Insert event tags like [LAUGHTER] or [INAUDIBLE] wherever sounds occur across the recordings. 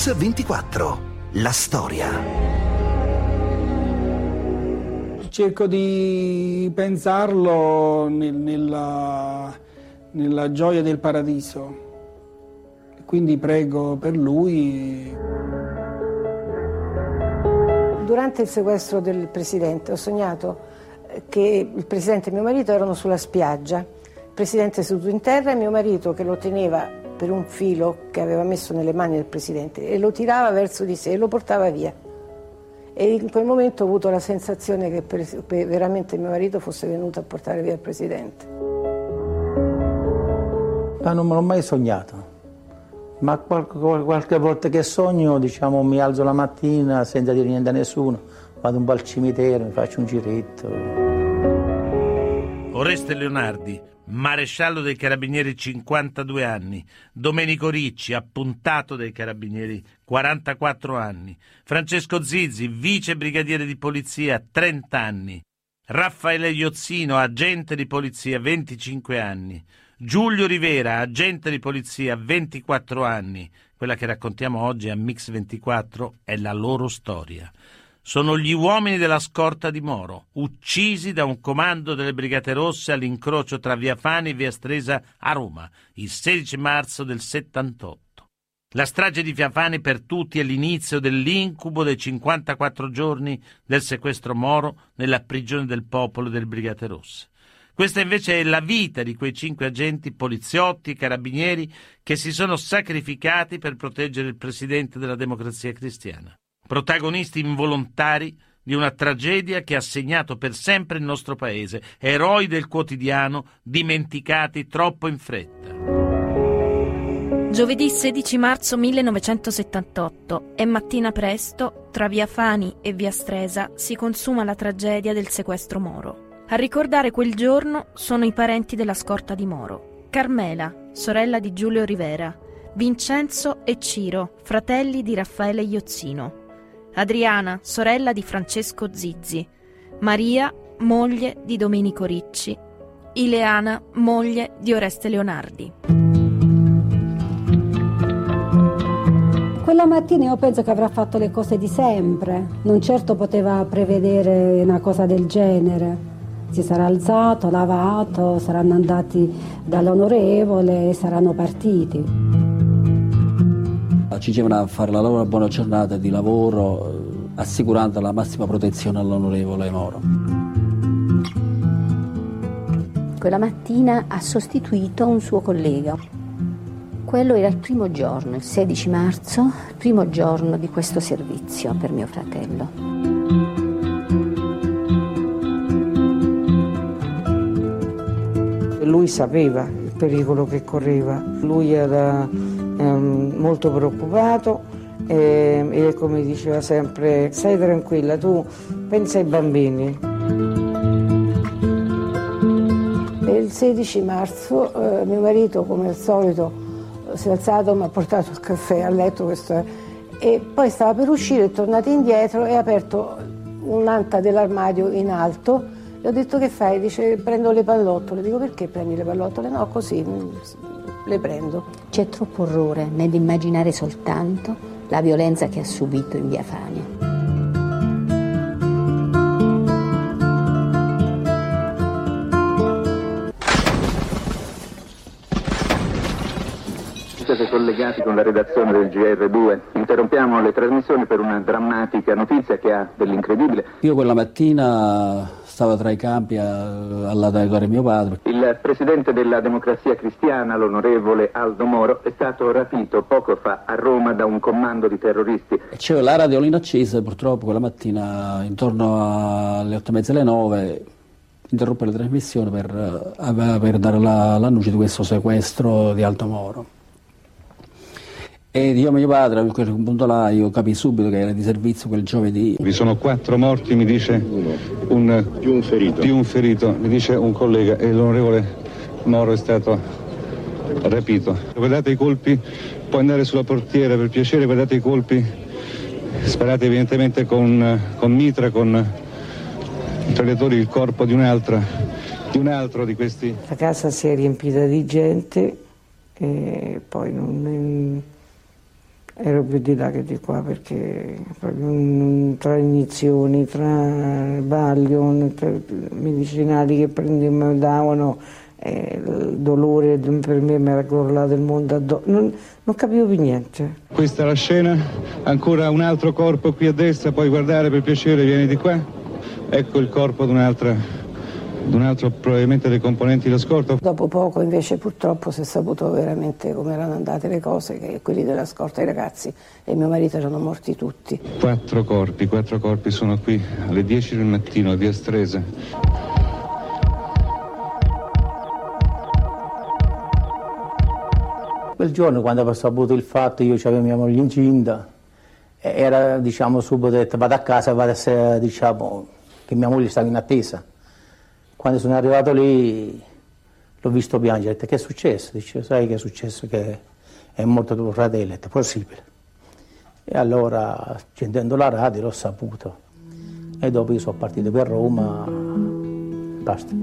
Mix 24. La storia. Cerco di pensarlo nel, nella, nella gioia del paradiso. Quindi prego per lui. Durante il sequestro del presidente ho sognato che il presidente e mio marito erano sulla spiaggia, il presidente seduto in terra e mio marito che lo teneva per un filo che aveva messo nelle mani del presidente e lo tirava verso di sé e lo portava via. E in quel momento ho avuto la sensazione che per, per veramente mio marito fosse venuto a portare via il presidente. Ma non me l'ho mai sognato. Ma qualche, qualche volta che sogno, diciamo, mi alzo la mattina senza dire niente a nessuno, vado un po' al cimitero, mi faccio un giretto. Oreste Leonardi, maresciallo dei Carabinieri 52 anni, Domenico Ricci, appuntato dei Carabinieri 44 anni, Francesco Zizzi, vice brigadiere di polizia 30 anni, Raffaele Iozzino, agente di polizia 25 anni, Giulio Rivera, agente di polizia 24 anni. Quella che raccontiamo oggi a Mix 24 è la loro storia sono gli uomini della scorta di Moro, uccisi da un comando delle Brigate Rosse all'incrocio tra Via Fani e Via Stresa a Roma, il 16 marzo del 78. La strage di Via Fani per tutti è l'inizio dell'incubo dei 54 giorni del sequestro Moro nella prigione del popolo delle Brigate Rosse. Questa invece è la vita di quei cinque agenti, poliziotti, carabinieri, che si sono sacrificati per proteggere il presidente della democrazia cristiana protagonisti involontari di una tragedia che ha segnato per sempre il nostro paese, eroi del quotidiano dimenticati troppo in fretta. Giovedì 16 marzo 1978 è mattina presto, tra via Fani e via Stresa si consuma la tragedia del sequestro Moro. A ricordare quel giorno sono i parenti della scorta di Moro. Carmela, sorella di Giulio Rivera, Vincenzo e Ciro, fratelli di Raffaele Iozzino, Adriana, sorella di Francesco Zizzi, Maria, moglie di Domenico Ricci, Ileana, moglie di Oreste Leonardi. Quella mattina io penso che avrà fatto le cose di sempre, non certo poteva prevedere una cosa del genere. Si sarà alzato, lavato, saranno andati dall'onorevole e saranno partiti ci dicevano a fare la loro buona giornata di lavoro eh, assicurando la massima protezione all'onorevole Moro. Quella mattina ha sostituito un suo collega. Quello era il primo giorno, il 16 marzo, il primo giorno di questo servizio per mio fratello. Lui sapeva il pericolo che correva, lui era Ehm, molto preoccupato e, e come diceva sempre stai tranquilla, tu pensa ai bambini. il 16 marzo eh, mio marito come al solito si è alzato, mi ha portato il caffè a letto questo, e poi stava per uscire, è tornato indietro e ha aperto un'anta dell'armadio in alto e ho detto che fai? Dice prendo le pallottole, dico perché prendi le pallottole? No, così le prendo. C'è troppo orrore nell'immaginare soltanto la violenza che ha subito in via Fania. Siete collegati con la redazione del GR2. Interrompiamo le trasmissioni per una drammatica notizia che ha dell'incredibile. Io quella mattina stava tra i campi alla di mio padre. Il presidente della democrazia cristiana, l'onorevole Aldo Moro, è stato rapito poco fa a Roma da un comando di terroristi. C'era la radiolina accesa purtroppo quella mattina intorno alle otto e mezza alle nove interruppe la trasmissione per, eh, per dare l'annuncio di questo sequestro di Aldo Moro. E io mio padre, a quel punto là, io capii subito che era di servizio quel giovedì. Vi sono quattro morti, mi dice un, più un ferito. Più un ferito, mi dice un collega, e l'onorevole Moro è stato rapito. Guardate i colpi, può andare sulla portiera per piacere, guardate i colpi, sparati evidentemente con, con mitra, con traiettori il corpo di un'altra, di un altro di questi. La casa si è riempita di gente e poi non ero più di là che di qua perché tra iniezioni, tra tra medicinali che prendevano, davano, eh, il dolore per me mi era crollato il mondo addosso, non, non, capivo più niente. Questa è la scena, ancora un altro corpo qui a destra, puoi guardare per piacere, vieni di qua, ecco il corpo di un'altra un altro probabilmente dei componenti dello scorta. Dopo poco invece purtroppo si è saputo veramente come erano andate le cose, che quelli della scorta, i ragazzi e mio marito erano morti tutti. Quattro corpi, quattro corpi sono qui alle 10 del mattino a Via Strese. Quel giorno quando ho saputo il fatto io avevo mia moglie incinta, era diciamo subito detto vado a casa, vado a diciamo che mia moglie stava in attesa. Quando sono arrivato lì l'ho visto piangere, detto che è successo? Dice, sai che è successo? Che è morto tuo fratello, è possibile. E allora, accendendo la radio, l'ho saputo. E dopo io sono partito per Roma, basta.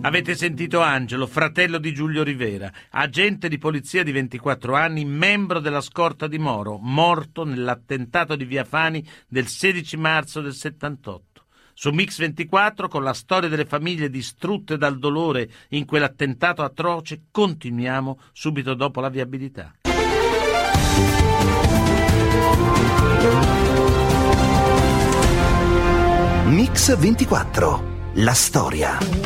Avete sentito Angelo, fratello di Giulio Rivera, agente di polizia di 24 anni, membro della scorta di Moro, morto nell'attentato di Via Fani del 16 marzo del 78. Su Mix 24, con la storia delle famiglie distrutte dal dolore in quell'attentato atroce, continuiamo subito dopo la viabilità. Mix 24, la storia.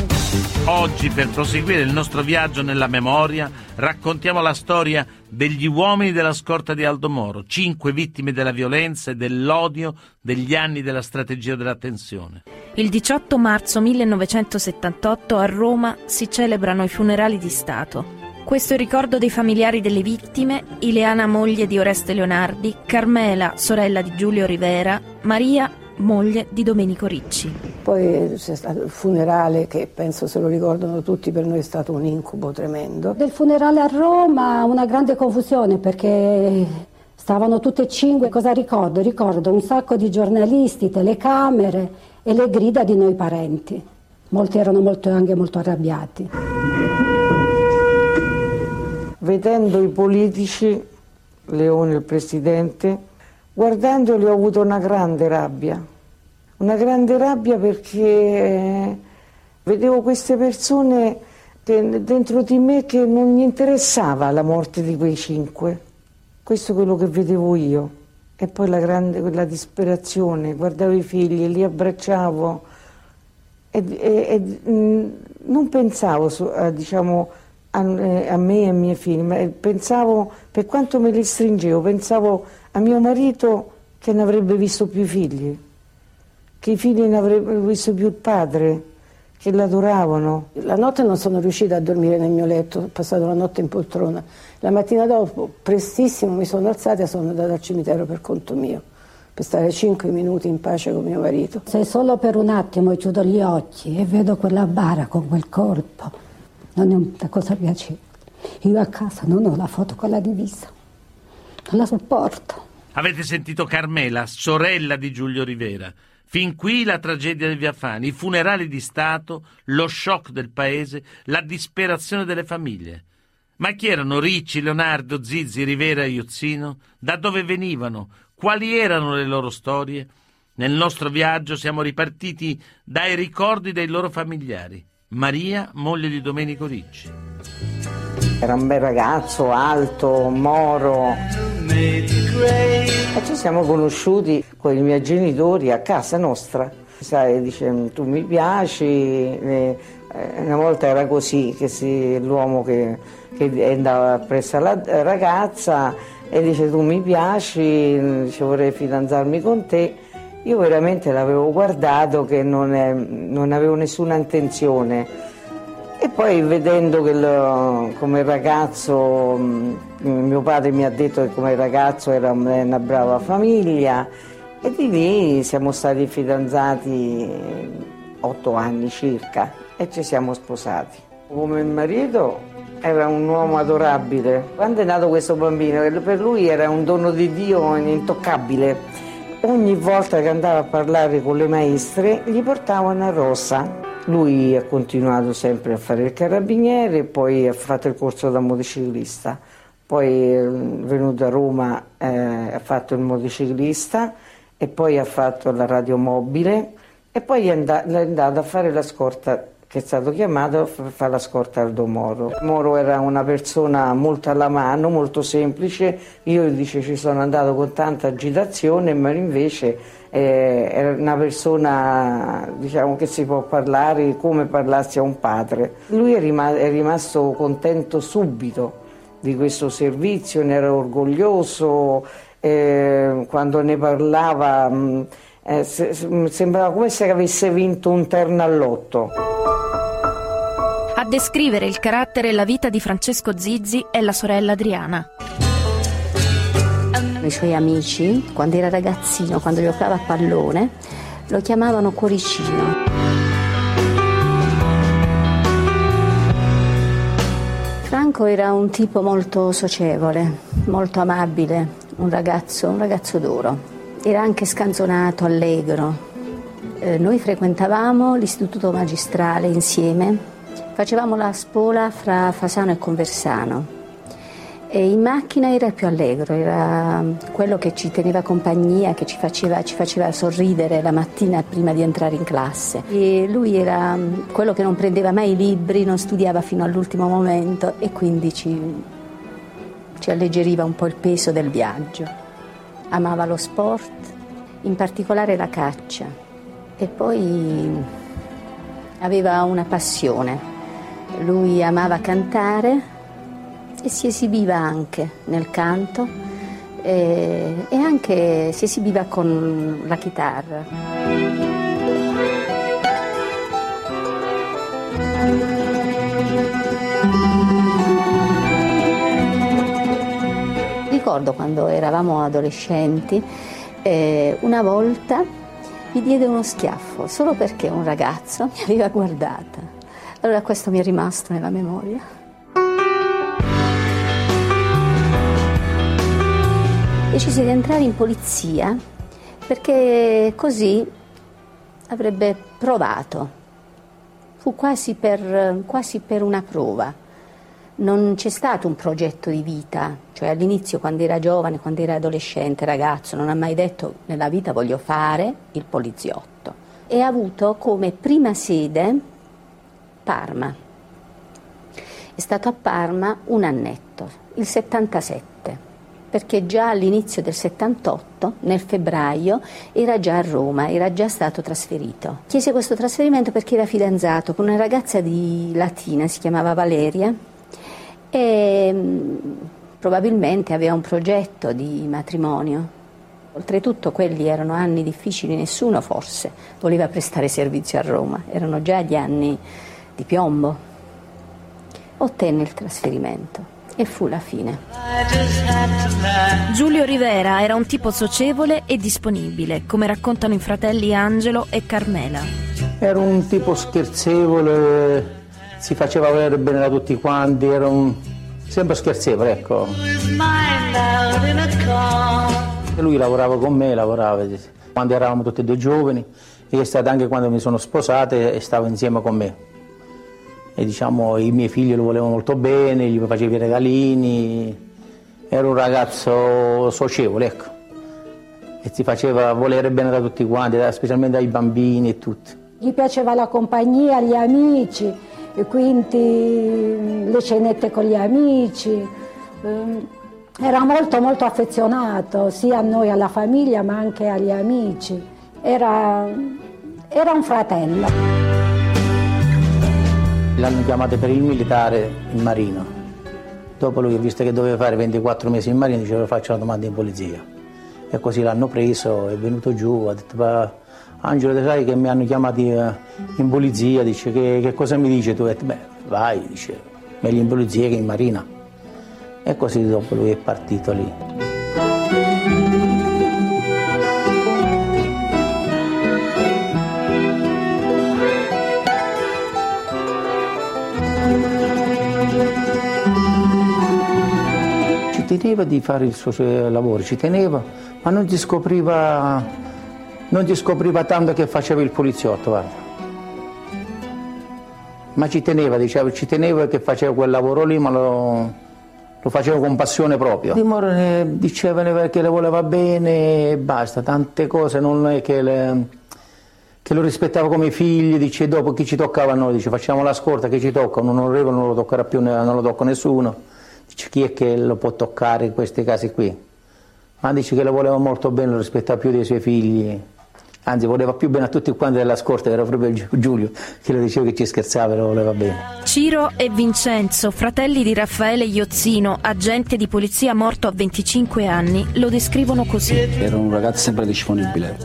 Oggi, per proseguire il nostro viaggio nella memoria, raccontiamo la storia degli uomini della scorta di Aldo Moro, cinque vittime della violenza e dell'odio degli anni della strategia della tensione. Il 18 marzo 1978 a Roma si celebrano i funerali di Stato. Questo è il ricordo dei familiari delle vittime, Ileana moglie di Oreste Leonardi, Carmela sorella di Giulio Rivera, Maria moglie di Domenico Ricci. Poi c'è stato il funerale che penso se lo ricordano tutti, per noi è stato un incubo tremendo. Del funerale a Roma una grande confusione perché stavano tutte e cinque, cosa ricordo? Ricordo un sacco di giornalisti, telecamere e le grida di noi parenti. Molti erano molto, anche molto arrabbiati. Vedendo i politici, Leone il presidente, guardandoli ho avuto una grande rabbia, una grande rabbia perché vedevo queste persone dentro di me che non gli interessava la morte di quei cinque. Questo è quello che vedevo io. E poi la grande, quella disperazione, guardavo i figli, li abbracciavo e, e, e non pensavo a, diciamo, a, a, me e ai miei figli, ma pensavo, per quanto me li stringevo, pensavo a mio marito che ne avrebbe visto più figli, che i figli ne avrebbero visto più il padre, che l'adoravano. La notte non sono riuscita a dormire nel mio letto, ho passato la notte in poltrona. La mattina dopo, prestissimo, mi sono alzata e sono andata al cimitero per conto mio, per stare cinque minuti in pace con mio marito. Se solo per un attimo chiudo gli occhi e vedo quella bara con quel corpo, non è una cosa piacevole. Io a casa non ho la foto con la divisa, non la sopporto. Avete sentito Carmela, sorella di Giulio Rivera. Fin qui la tragedia di Viafani, i funerali di Stato, lo shock del paese, la disperazione delle famiglie. Ma chi erano Ricci, Leonardo, Zizzi, Rivera e Iozzino? Da dove venivano? Quali erano le loro storie? Nel nostro viaggio siamo ripartiti dai ricordi dei loro familiari. Maria, moglie di Domenico Ricci. Era un bel ragazzo, alto, moro, ci siamo conosciuti con i miei genitori a casa nostra. Sai, dice, tu mi piaci, eh, una volta era così, che si, l'uomo che, che andava presso la ragazza e dice tu mi piaci, vorrei fidanzarmi con te. Io veramente l'avevo guardato che non, è, non avevo nessuna intenzione e poi vedendo che lo, come ragazzo, mm, mio padre mi ha detto che come ragazzo era una brava famiglia e di lì siamo stati fidanzati otto anni circa e ci siamo sposati. Come marito era un uomo adorabile. Quando è nato questo bambino, per lui era un dono di Dio intoccabile. Ogni volta che andava a parlare con le maestre gli portava una rosa lui ha continuato sempre a fare il carabiniere poi ha fatto il corso da motociclista. poi è venuto a Roma, eh, ha fatto il motociclista e poi ha fatto la radiomobile e poi è andato, è andato a fare la scorta che è stato chiamato per fare la scorta al Moro. Moro era una persona molto alla mano, molto semplice, io dice ci sono andato con tanta agitazione, ma invece eh, era una persona diciamo, che si può parlare come parlassi a un padre. Lui è, rim- è rimasto contento subito di questo servizio, ne era orgoglioso, eh, quando ne parlava mh, eh, se- sembrava come se avesse vinto un terno all'otto. A descrivere il carattere e la vita di Francesco Zizzi è la sorella Adriana. I suoi amici, quando era ragazzino, quando giocava a pallone, lo chiamavano Cuoricino. Franco era un tipo molto socievole, molto amabile, un ragazzo, un ragazzo d'oro. Era anche scanzonato, allegro. Eh, noi frequentavamo l'istituto magistrale insieme, facevamo la spola fra Fasano e Conversano. E in macchina era il più allegro, era quello che ci teneva compagnia, che ci faceva, ci faceva sorridere la mattina prima di entrare in classe. E lui era quello che non prendeva mai i libri, non studiava fino all'ultimo momento e quindi ci, ci alleggeriva un po' il peso del viaggio. Amava lo sport, in particolare la caccia e poi aveva una passione. Lui amava cantare e si esibiva anche nel canto e, e anche si esibiva con la chitarra. Ricordo quando eravamo adolescenti, eh, una volta mi diede uno schiaffo solo perché un ragazzo [LAUGHS] mi aveva guardata. Allora questo mi è rimasto nella memoria. Decise di entrare in polizia perché così avrebbe provato. Fu quasi per, quasi per una prova. Non c'è stato un progetto di vita, cioè all'inizio quando era giovane, quando era adolescente, ragazzo, non ha mai detto nella vita voglio fare il poliziotto. E ha avuto come prima sede Parma. È stato a Parma un annetto, il 77 perché già all'inizio del 78, nel febbraio, era già a Roma, era già stato trasferito. Chiese questo trasferimento perché era fidanzato con una ragazza di Latina, si chiamava Valeria, e mh, probabilmente aveva un progetto di matrimonio. Oltretutto quelli erano anni difficili, nessuno forse voleva prestare servizio a Roma, erano già gli anni di piombo. Ottenne il trasferimento e fu la fine. Giulio Rivera era un tipo socievole e disponibile, come raccontano i fratelli Angelo e Carmela. Era un tipo scherzevole, si faceva volere bene da tutti quanti, era un... sempre scherzevole, ecco. E lui lavorava con me, lavorava quando eravamo tutti e due giovani e è stato anche quando mi sono sposate e stava insieme con me e diciamo i miei figli lo volevano molto bene, gli facevo i regalini, era un ragazzo socievole, ecco, e si faceva volere bene da tutti quanti, specialmente dai bambini e tutti. Gli piaceva la compagnia, gli amici, e quindi le cenette con gli amici. Era molto molto affezionato sia a noi, alla famiglia, ma anche agli amici. Era, era un fratello. L'hanno chiamato per il militare in marino. Dopo lui, visto che doveva fare 24 mesi in marina, diceva faccio una domanda in polizia. E così l'hanno preso, è venuto giù, ha detto Angelo, sai che mi hanno chiamato in polizia, dice che, che cosa mi dice tu? Ha detto, beh, vai, dice, meglio in polizia che in marina. E così dopo lui è partito lì. Teneva di fare il suo lavoro, ci teneva, ma non ti scopriva, non ti scopriva tanto che faceva il poliziotto, guarda. Ma ci teneva, diceva, ci teneva che faceva quel lavoro lì, ma lo, lo faceva con passione proprio. Di diceva che le voleva bene e basta, tante cose, non è che, le, che lo rispettava come figli, dice dopo chi ci toccava a noi, dice facciamo la scorta, chi ci tocca, un onorevole non lo toccherà più, non lo tocca nessuno, dice chi è che lo può toccare in questi casi qui, ma dice che lo voleva molto bene, lo rispettava più dei suoi figli anzi voleva più bene a tutti quanti della scorta, era proprio Giulio che lo diceva che ci scherzava e lo voleva bene. Ciro e Vincenzo, fratelli di Raffaele Iozzino, agente di polizia morto a 25 anni, lo descrivono così. Era un ragazzo sempre disponibile,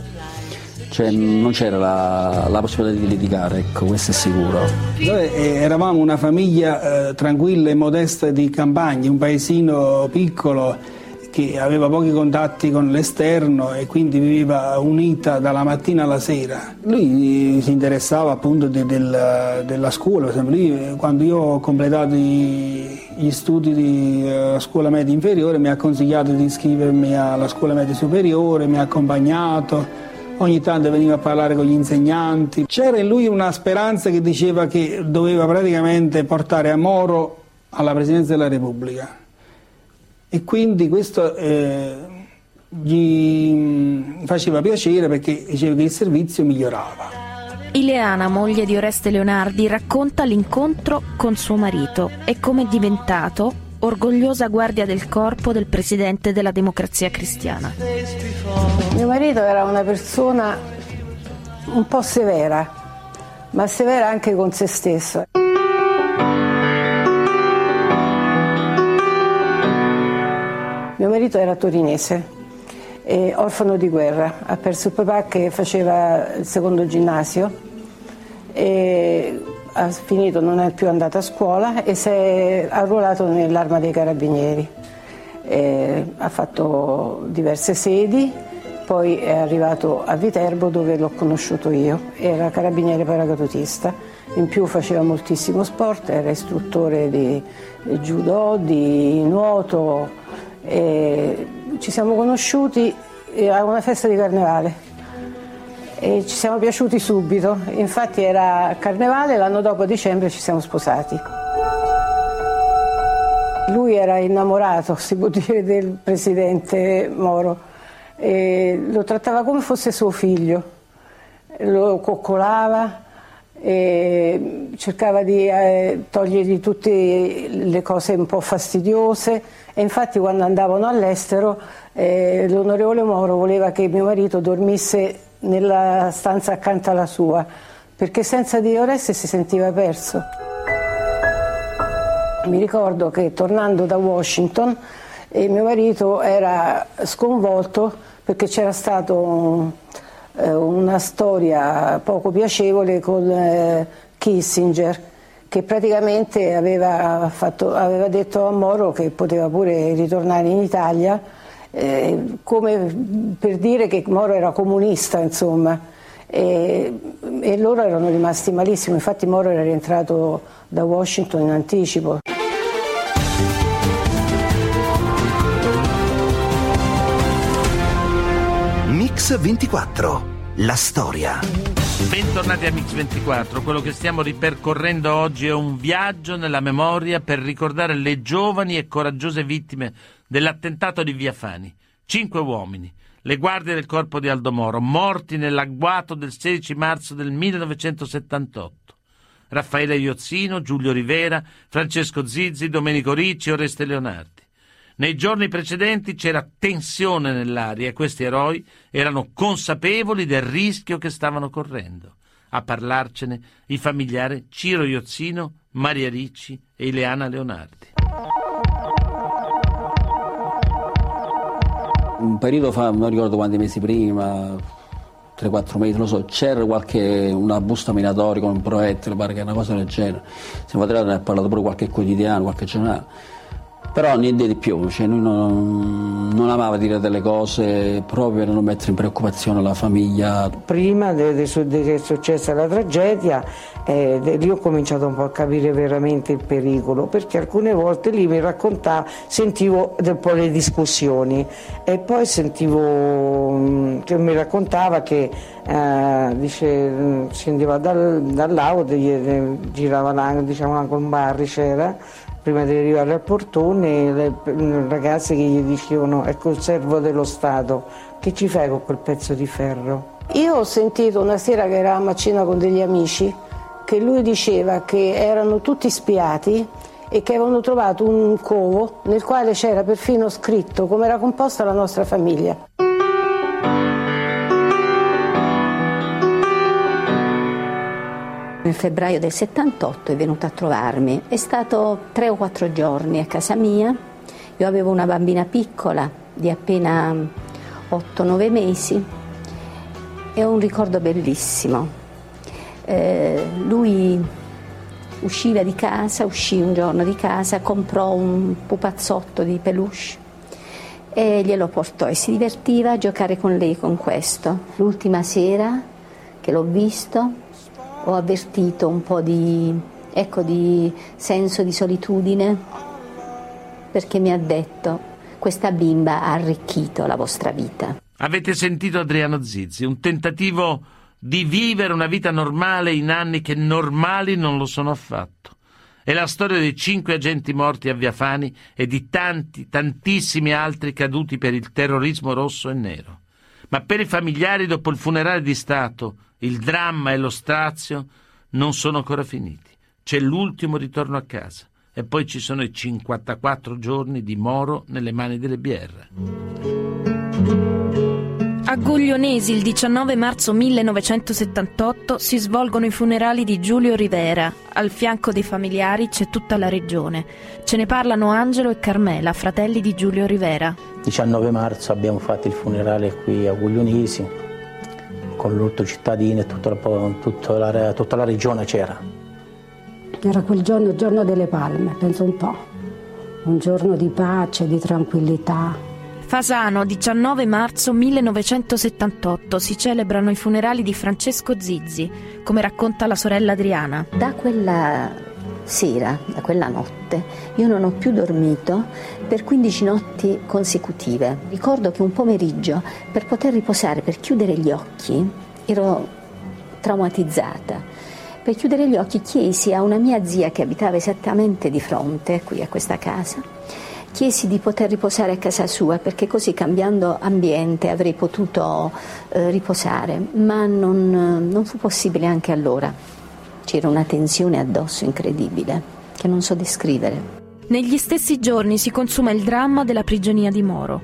cioè non c'era la, la possibilità di litigare, ecco, questo è sicuro. Noi eh, eravamo una famiglia eh, tranquilla e modesta di campagna, un paesino piccolo che aveva pochi contatti con l'esterno e quindi viveva unita dalla mattina alla sera. Lui si interessava appunto de, del, della scuola, per esempio lui, quando io ho completato gli studi di uh, scuola media inferiore mi ha consigliato di iscrivermi alla scuola media superiore, mi ha accompagnato. Ogni tanto veniva a parlare con gli insegnanti. C'era in lui una speranza che diceva che doveva praticamente portare a Moro alla Presidenza della Repubblica e quindi questo eh, gli mm, faceva piacere perché diceva che il servizio migliorava. Ileana, moglie di Oreste Leonardi, racconta l'incontro con suo marito e come è diventato orgogliosa guardia del corpo del presidente della democrazia cristiana. Mio marito era una persona un po' severa, ma severa anche con se stesso. Mio marito era torinese, orfano di guerra, ha perso il papà che faceva il secondo ginnasio, ha finito, non è più andato a scuola e si è arruolato nell'arma dei carabinieri. E ha fatto diverse sedi, poi è arrivato a Viterbo dove l'ho conosciuto io, era carabiniere paracadutista, in più faceva moltissimo sport, era istruttore di judo, di nuoto, e ci siamo conosciuti a una festa di carnevale e ci siamo piaciuti subito, infatti era carnevale, l'anno dopo a dicembre ci siamo sposati. Lui era innamorato, si può [LAUGHS] dire, del presidente Moro. E lo trattava come fosse suo figlio, lo coccolava e cercava di eh, togliergli tutte le cose un po' fastidiose. E infatti quando andavano all'estero eh, l'onorevole Moro voleva che mio marito dormisse nella stanza accanto alla sua perché senza di Oreste si sentiva perso. Mi ricordo che tornando da Washington eh, mio marito era sconvolto perché c'era stato eh, una storia poco piacevole con eh, Kissinger che praticamente aveva, fatto, aveva, detto a Moro che poteva pure ritornare in Italia eh, come per dire che Moro era comunista insomma. E, e loro erano rimasti malissimo infatti Moro era rientrato da Washington in anticipo. Mix 24 la storia. Bentornati a Mix24, quello che stiamo ripercorrendo oggi è un viaggio nella memoria per ricordare le giovani e coraggiose vittime dell'attentato di Via Fani. Cinque uomini, le guardie del corpo di Aldo Moro, morti nell'agguato del 16 marzo del 1978. Raffaele Iozzino, Giulio Rivera, Francesco Zizzi, Domenico Ricci, Oreste Leonardi. Nei giorni precedenti c'era tensione nell'aria e questi eroi erano consapevoli del rischio che stavano correndo. A parlarcene i familiari Ciro Iozzino, Maria Ricci e Ileana Leonardi. Un periodo fa, non ricordo quanti mesi prima, 3-4 mesi, non so, c'era qualche, una busta minatoria con un proiettile, pare che una cosa del genere. Siamo arrivati, ne ha parlato pure qualche quotidiano, qualche giornale però niente di più, cioè lui non, non, amava dire delle cose proprio per non mettere in preoccupazione la famiglia. Prima che è successa la tragedia, eh, lì ho cominciato un po' a capire veramente il pericolo, perché alcune volte lì mi raccontava, sentivo un po' le discussioni e poi sentivo mm, che mi raccontava che eh, dice, scendeva dal, dall'auto, girava là, diciamo anche un bar c'era, prima di arrivare al portone, le, ragazze che gli dicevano ecco il servo dello Stato, che ci fai con quel pezzo di ferro? Io ho sentito una sera che eravamo a cena con degli amici che lui diceva che erano tutti spiati e che avevano trovato un covo nel quale c'era perfino scritto come era composta la nostra famiglia. Nel febbraio del 78 è venuto a trovarmi, è stato tre o quattro giorni a casa mia, io avevo una bambina piccola di appena 8-9 mesi e ho un ricordo bellissimo. Eh, lui usciva di casa, uscì un giorno di casa, comprò un pupazzotto di peluche e glielo portò e si divertiva a giocare con lei con questo. L'ultima sera che l'ho visto ho avvertito un po' di, ecco, di senso di solitudine perché mi ha detto questa bimba ha arricchito la vostra vita. Avete sentito Adriano Zizzi, un tentativo di vivere una vita normale in anni che normali non lo sono affatto. È la storia dei cinque agenti morti a Via Fani e di tanti, tantissimi altri caduti per il terrorismo rosso e nero. Ma per i familiari, dopo il funerale di Stato, il dramma e lo strazio non sono ancora finiti. C'è l'ultimo ritorno a casa e poi ci sono i 54 giorni di Moro nelle mani delle BR. A Guglionesi il 19 marzo 1978 si svolgono i funerali di Giulio Rivera. Al fianco dei familiari c'è tutta la regione. Ce ne parlano Angelo e Carmela, fratelli di Giulio Rivera. 19 marzo abbiamo fatto il funerale qui a Guglionesi con l'ultimo cittadino e tutta la, tutta, la, tutta la regione c'era. Era quel giorno, il giorno delle palme, penso un po'. Un giorno di pace, di tranquillità, Fasano, 19 marzo 1978, si celebrano i funerali di Francesco Zizzi, come racconta la sorella Adriana. Da quella sera, da quella notte, io non ho più dormito per 15 notti consecutive. Ricordo che un pomeriggio, per poter riposare, per chiudere gli occhi, ero traumatizzata. Per chiudere gli occhi chiesi a una mia zia che abitava esattamente di fronte qui a questa casa chiesi di poter riposare a casa sua perché così cambiando ambiente avrei potuto eh, riposare, ma non, non fu possibile anche allora. C'era una tensione addosso incredibile che non so descrivere. Negli stessi giorni si consuma il dramma della prigionia di Moro.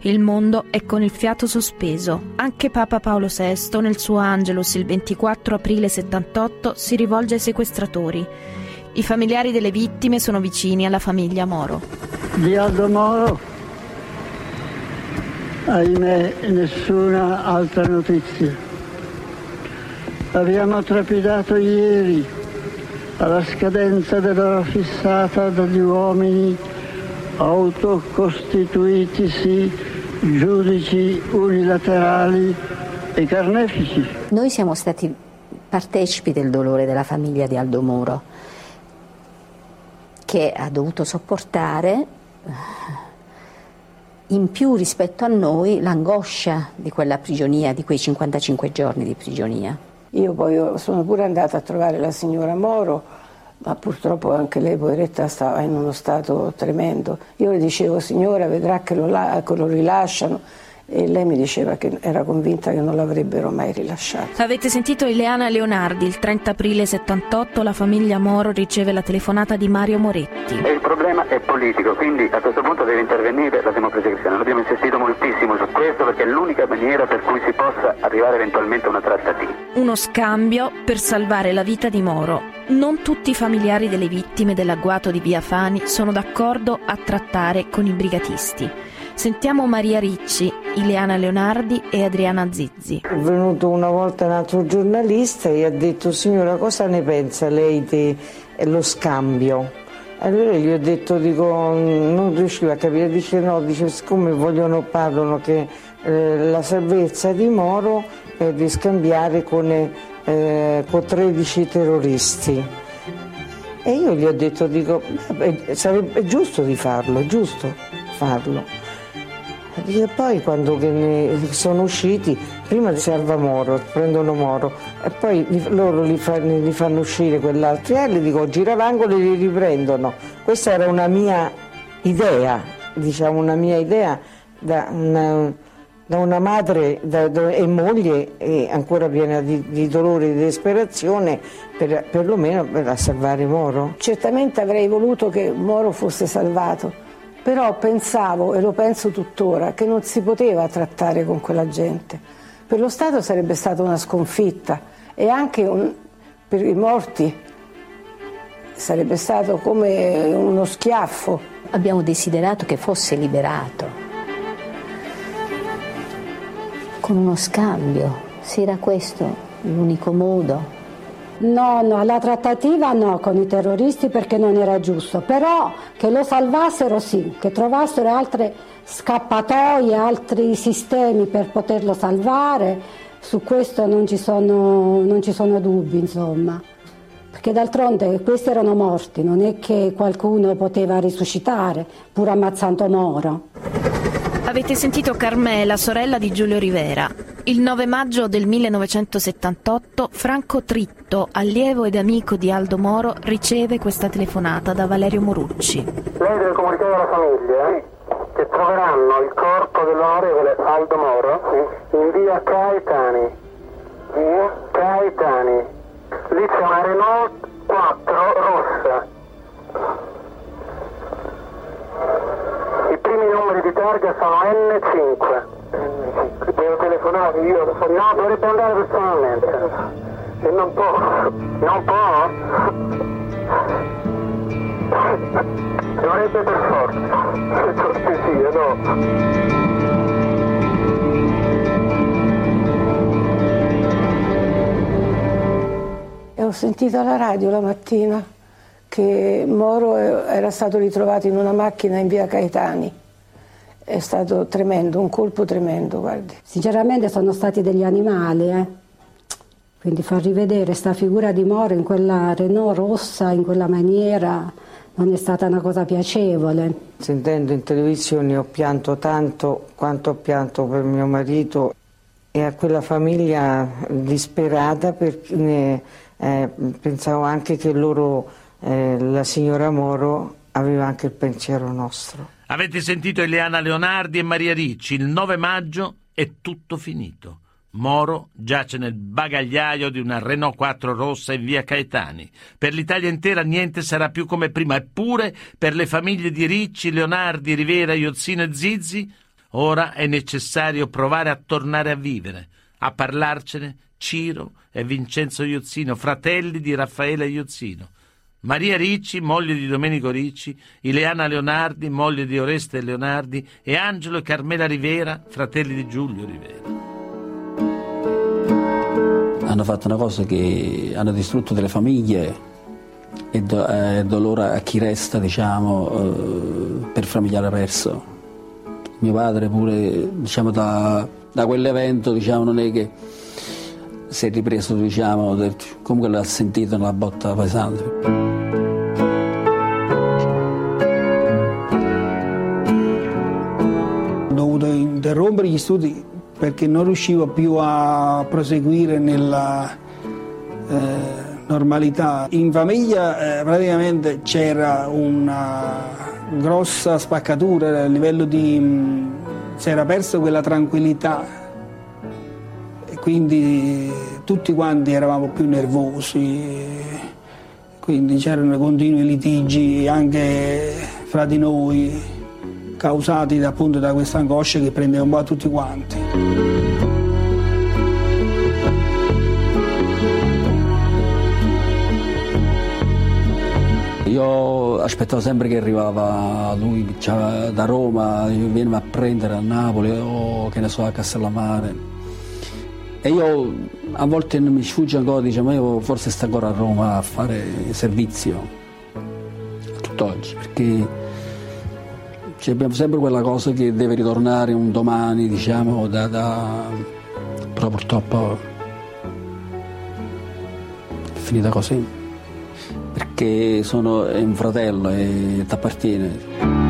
Il mondo è con il fiato sospeso. Anche Papa Paolo VI, nel suo Angelus il 24 aprile 78, si rivolge ai sequestratori. I familiari delle vittime sono vicini alla famiglia Moro di Aldo Moro, ahimè nessuna altra notizia. Abbiamo trepidato ieri alla scadenza dell'ora fissata dagli uomini autocostituitisi giudici unilaterali e carnefici. Noi siamo stati partecipi del dolore della famiglia di Aldo Moro che ha dovuto sopportare in più rispetto a noi l'angoscia di quella prigionia, di quei 55 giorni di prigionia. Io poi sono pure andata a trovare la signora Moro, ma purtroppo anche lei, poveretta, stava in uno stato tremendo. Io le dicevo, signora, vedrà che lo, che lo rilasciano e lei mi diceva che era convinta che non l'avrebbero mai rilasciato. Avete sentito Ileana Leonardi, il 30 aprile 78 la famiglia Moro riceve la telefonata di Mario Moretti. E il problema è politico, quindi a questo punto deve intervenire la democrazia cristiana. Noi abbiamo insistito moltissimo su questo perché è l'unica maniera per cui si possa arrivare eventualmente a una trattativa. Uno scambio per salvare la vita di Moro. Non tutti i familiari delle vittime dell'agguato di Via Fani sono d'accordo a trattare con i brigatisti. Sentiamo Maria Ricci, Ileana Leonardi e Adriana Zizzi. È venuto una volta un altro giornalista e ha detto signora cosa ne pensa lei dello scambio? Allora gli ho detto, dico, non riusciva a capire, dice no, dice siccome vogliono, parlano che eh, la salvezza di Moro è di scambiare con, eh, con 13 terroristi. E io gli ho detto, dico, beh, sarebbe giusto di farlo, è giusto farlo. E poi quando sono usciti prima salva Moro, prendono Moro e poi li, loro li, fa, li, fanno uscire quell'altro e gli dico gira l'angolo e li riprendono. Questa era una mia idea, diciamo una mia idea da una, da una madre da, da, e moglie e ancora piena di, di dolore e di disperazione per, perlomeno per salvare Moro. Certamente avrei voluto che Moro fosse salvato, però pensavo e lo penso tuttora che non si poteva trattare con quella gente per lo Stato sarebbe stata una sconfitta e anche un, per i morti sarebbe stato come uno schiaffo. Abbiamo desiderato che fosse liberato con uno scambio, se era questo l'unico modo. No, no, la trattativa no con i terroristi perché non era giusto, però che lo salvassero sì, che trovassero altre scappatoie, altri sistemi per poterlo salvare, su questo non ci sono, non ci sono dubbi, insomma. Perché d'altronde questi erano morti, non è che qualcuno poteva risuscitare, pur ammazzando Moro. Avete sentito Carmela, sorella di Giulio Rivera. Il 9 maggio del 1978 Franco Tritto, allievo ed amico di Aldo Moro, riceve questa telefonata da Valerio Morucci. Lei deve comunicare alla famiglia eh? che troveranno il corpo dell'onorevole Aldo Moro in via Caetani. Via Caetani. Lì c'è una Renault 4 rossa. I primi numeri di targa sono N5. N5. Devo telefonare io? No, dovrebbe andare personalmente. E non può. Non può? Dovrebbe per forza. Cortesia, no. E ho sentito alla radio la mattina che Moro era stato ritrovato in una macchina in via Caetani. È stato tremendo, un colpo tremendo, guardi. Sinceramente sono stati degli animali, eh? Quindi far rivedere questa figura di Moro in quella Renault rossa, in quella maniera, non è stata una cosa piacevole. Sentendo in televisione ho pianto tanto quanto ho pianto per mio marito e a quella famiglia disperata perché eh, pensavo anche che loro, eh, la signora Moro aveva anche il pensiero nostro. Avete sentito Eliana Leonardi e Maria Ricci, il 9 maggio è tutto finito. Moro giace nel bagagliaio di una Renault 4 rossa in via Caetani. Per l'Italia intera niente sarà più come prima, eppure per le famiglie di Ricci, Leonardi, Rivera, Iozzino e Zizzi, ora è necessario provare a tornare a vivere, a parlarcene Ciro e Vincenzo Iozzino, fratelli di Raffaele Iozzino. Maria Ricci, moglie di Domenico Ricci, Ileana Leonardi, moglie di Oreste Leonardi e Angelo e Carmela Rivera, fratelli di Giulio Rivera hanno fatto una cosa che hanno distrutto delle famiglie e, do, eh, dolore a chi resta, diciamo, eh, per familiare perso. Mio padre pure, diciamo, da, da quell'evento, diciamo, non è che si è ripreso, diciamo, comunque l'ha sentito una botta pesante. Ho dovuto interrompere gli studi perché non riuscivo più a proseguire nella eh, normalità. In famiglia eh, praticamente c'era una grossa spaccatura a livello di... Mh, si era perso quella tranquillità quindi tutti quanti eravamo più nervosi, quindi c'erano continui litigi anche fra di noi causati appunto da questa angoscia che prendeva un po' a tutti quanti. Io aspettavo sempre che arrivava lui cioè, da Roma, veniva a prendere a Napoli o che ne so a Castellammare. E io a volte non mi sfugge ancora, dice ma io forse sto ancora a Roma a fare servizio, tutt'oggi, perché cioè abbiamo sempre quella cosa che deve ritornare un domani, diciamo, da, da... però purtroppo è finita così, perché sono è un fratello e ti appartiene.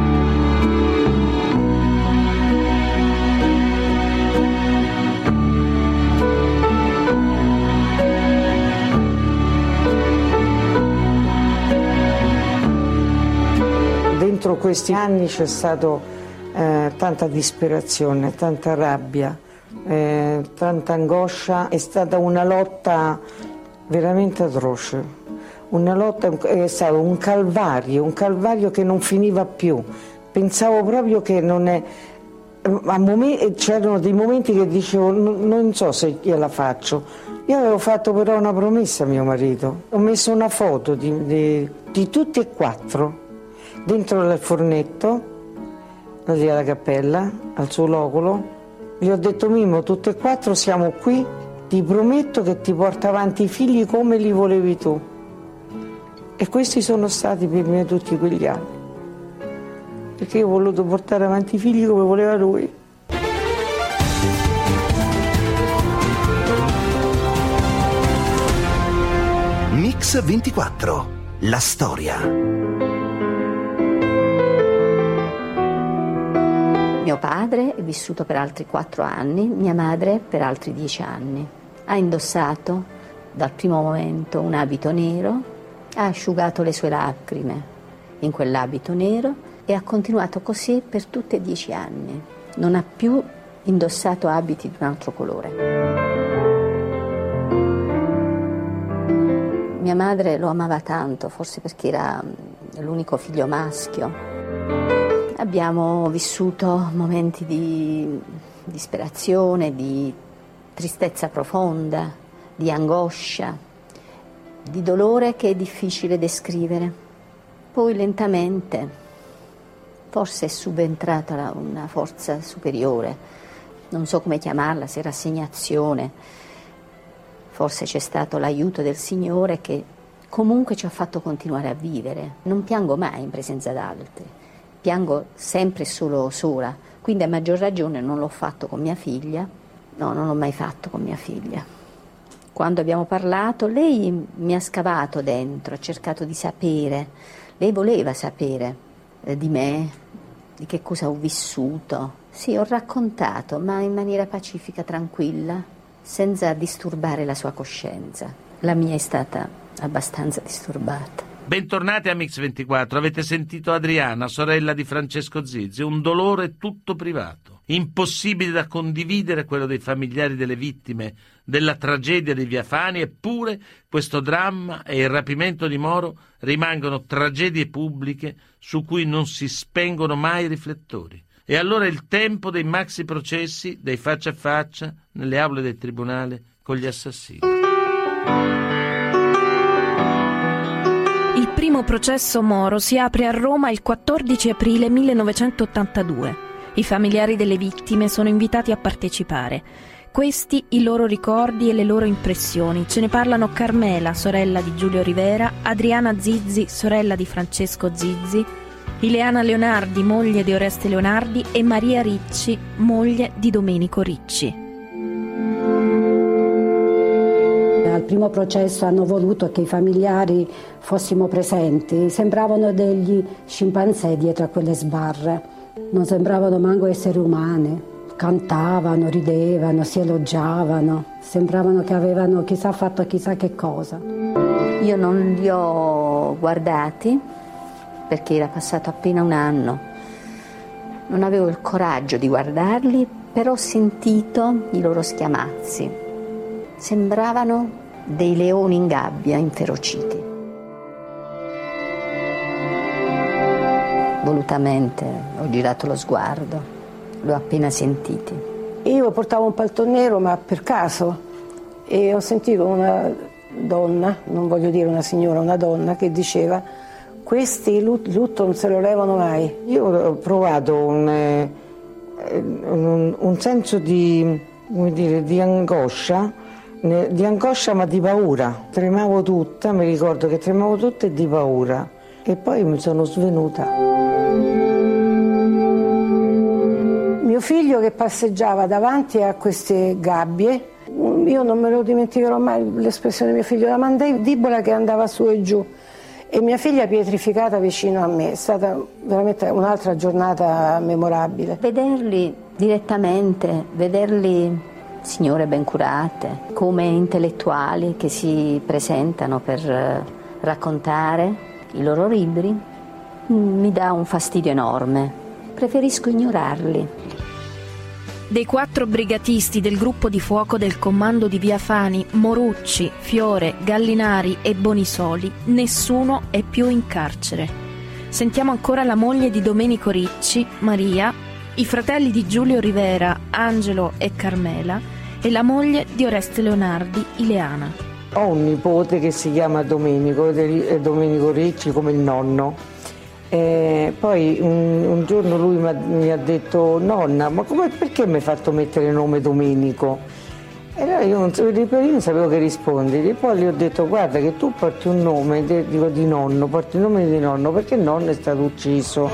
Questi anni c'è stata eh, tanta disperazione, tanta rabbia, eh, tanta angoscia, è stata una lotta veramente atroce. Una lotta, è stato un calvario, un calvario che non finiva più. Pensavo proprio che non è, momenti, c'erano dei momenti che dicevo non so se gliela faccio. Io avevo fatto però una promessa a mio marito, ho messo una foto di, di, di tutti e quattro dentro il fornetto, lì alla cappella, al suo loculo. Gli ho detto Mimmo, tutti e quattro siamo qui, ti prometto che ti porto avanti i figli come li volevi tu. E questi sono stati per me tutti quegli anni perché io ho voluto portare avanti i figli come voleva lui. Mix 24, la storia. Padre è vissuto per altri quattro anni, mia madre per altri dieci anni. Ha indossato dal primo momento un abito nero, ha asciugato le sue lacrime in quell'abito nero e ha continuato così per tutti e dieci anni. Non ha più indossato abiti di un altro colore. Mia madre lo amava tanto, forse perché era mm, l'unico figlio maschio. Abbiamo vissuto momenti di disperazione, di tristezza profonda, di angoscia, di dolore che è difficile descrivere. Poi lentamente forse è subentrata una forza superiore, non so come chiamarla, se rassegnazione, forse c'è stato l'aiuto del Signore che comunque ci ha fatto continuare a vivere. Non piango mai in presenza d'altri, piango sempre solo sola, quindi a maggior ragione non l'ho fatto con mia figlia, no, non l'ho mai fatto con mia figlia. Quando abbiamo parlato, lei mi ha scavato dentro, ha cercato di sapere, lei voleva sapere eh, di me, di che cosa ho vissuto. Sì, ho raccontato, ma in maniera pacifica, tranquilla, senza disturbare la sua coscienza. La mia è stata abbastanza disturbata. Bentornati a Mix24. Avete sentito Adriana, sorella di Francesco Zizzi, un dolore tutto privato, impossibile da condividere quello dei familiari delle vittime della tragedia di Via Fani, eppure questo dramma e il rapimento di Moro rimangono tragedie pubbliche su cui non si spengono mai i riflettori. E allora il tempo dei maxi processi, dei faccia a faccia, nelle aule del tribunale con gli assassini. Primo processo Moro si apre a Roma il 14 aprile 1982. I familiari delle vittime sono invitati a partecipare. Questi i loro ricordi e le loro impressioni. Ce ne parlano Carmela, sorella di Giulio Rivera, Adriana Zizzi, sorella di Francesco Zizzi, Ileana Leonardi, moglie di Oreste Leonardi e Maria Ricci, moglie di Domenico Ricci. Primo processo hanno voluto che i familiari fossimo presenti, sembravano degli scimpanzé dietro a quelle sbarre, non sembravano manco esseri umani cantavano, ridevano, si elogiavano, sembravano che avevano chissà fatto chissà che cosa. Io non li ho guardati perché era passato appena un anno. Non avevo il coraggio di guardarli, però ho sentito i loro schiamazzi. Sembravano dei leoni in gabbia, inferociti. Volutamente ho girato lo sguardo l'ho appena sentiti. Io portavo un palto nero ma per caso e ho sentito una donna, non voglio dire una signora, una donna che diceva questi lutto non se lo levano mai. Io ho provato un, eh, un, un senso di, dire, di angoscia, di angoscia ma di paura. Tremavo tutta, mi ricordo che tremavo tutta e di paura. E poi mi sono svenuta mio figlio che passeggiava davanti a queste gabbie, io non me lo dimenticherò mai l'espressione di mio figlio, la mandibola che andava su e giù e mia figlia pietrificata vicino a me, è stata veramente un'altra giornata memorabile. Vederli direttamente, vederli signore ben curate, come intellettuali che si presentano per raccontare i loro libri, mi dà un fastidio enorme. Preferisco ignorarli. Dei quattro brigatisti del gruppo di fuoco del comando di Via Fani, Morucci, Fiore, Gallinari e Bonisoli, nessuno è più in carcere. Sentiamo ancora la moglie di Domenico Ricci, Maria, i fratelli di Giulio Rivera, Angelo e Carmela e la moglie di Oreste Leonardi, Ileana. Ho un nipote che si chiama Domenico, Domenico Ricci come il nonno. E poi un, un giorno lui mi ha detto nonna ma come, perché mi hai fatto mettere il nome Domenico? E allora io non, io non sapevo che rispondere, poi gli ho detto guarda che tu porti un nome dico, di nonno, porti il nome di nonno perché il nonno è stato ucciso.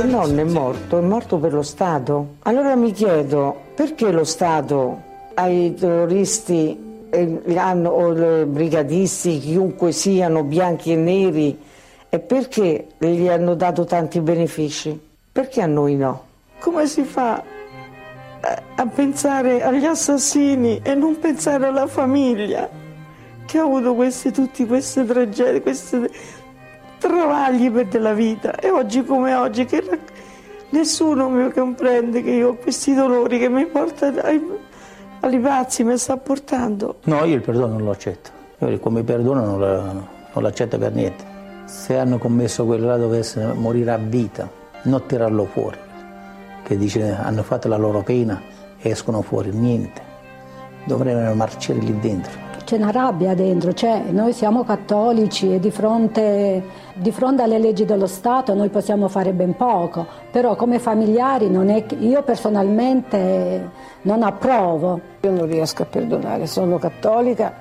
Il nonno è morto, è morto per lo Stato. Allora mi chiedo perché lo Stato ai terroristi hanno, o brigadisti, chiunque siano, bianchi e neri, e perché gli hanno dato tanti benefici? Perché a noi no? Come si fa a pensare agli assassini e non pensare alla famiglia che ha avuto queste, tutte queste tragedie, questi travagli per della vita e oggi come oggi che nessuno mi comprende che io ho questi dolori che mi porta ai, ai pazzi, mi sta portando. No, io il perdono non lo accetto, io come perdono non, lo, non l'accetto per niente. Se hanno commesso quello là dovessero morire a vita, non tirarlo fuori, che dice hanno fatto la loro pena escono fuori, niente, dovrebbero marciare lì dentro c'è una rabbia dentro, cioè noi siamo cattolici e di fronte, di fronte, alle leggi dello Stato noi possiamo fare ben poco, però come familiari è, io personalmente non approvo. Io non riesco a perdonare, sono cattolica,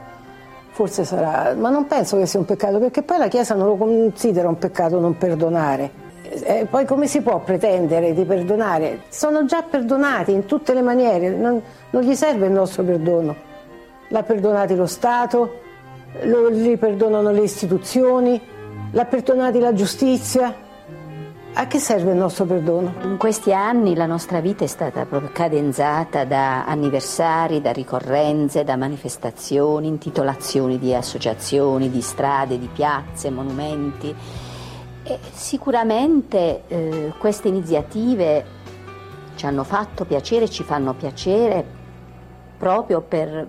forse sarà, ma non penso che sia un peccato, perché poi la Chiesa non lo considera un peccato non perdonare. E poi come si può pretendere di perdonare? Sono già perdonati in tutte le maniere, non, non gli serve il nostro perdono l'ha perdonato lo Stato, lo, gli perdonano le istituzioni, l'ha perdonato la giustizia. A che serve il nostro perdono? In questi anni la nostra vita è stata proprio cadenzata da anniversari, da ricorrenze, da manifestazioni, intitolazioni di associazioni, di strade, di piazze, monumenti. Sicuramente eh, queste iniziative ci hanno fatto piacere, ci fanno piacere proprio per,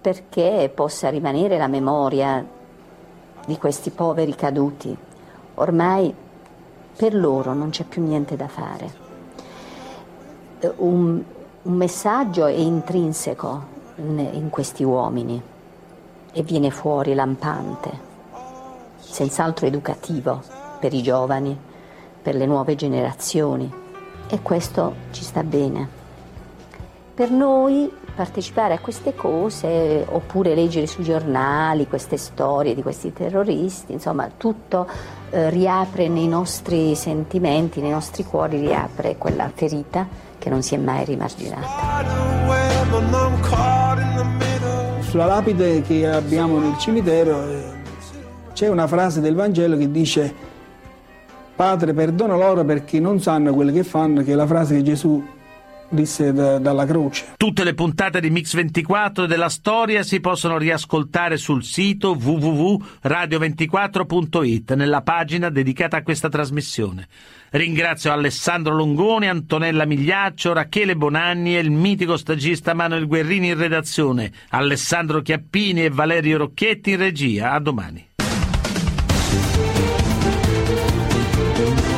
perché possa rimanere la memoria di questi poveri caduti. Ormai per loro non c'è più niente da fare. Un, un messaggio è intrinseco in, in questi uomini e viene fuori lampante, senz'altro educativo per i giovani, per le nuove generazioni e questo ci sta bene. Per noi partecipare a queste cose oppure leggere sui giornali queste storie di questi terroristi, insomma tutto eh, riapre nei nostri sentimenti, nei nostri cuori, riapre quella ferita che non si è mai rimarginata. Sulla lapide che abbiamo nel cimitero eh, c'è una frase del Vangelo che dice Padre perdona loro perché non sanno quello che fanno, che è la frase che Gesù disse da, dalla croce. Tutte le puntate di Mix24 della storia si possono riascoltare sul sito www.radio24.it nella pagina dedicata a questa trasmissione. Ringrazio Alessandro Longoni, Antonella Migliaccio, Rachele Bonanni e il mitico stagista Manuel Guerrini in redazione, Alessandro Chiappini e Valerio Rocchetti in regia. A domani. Thank you.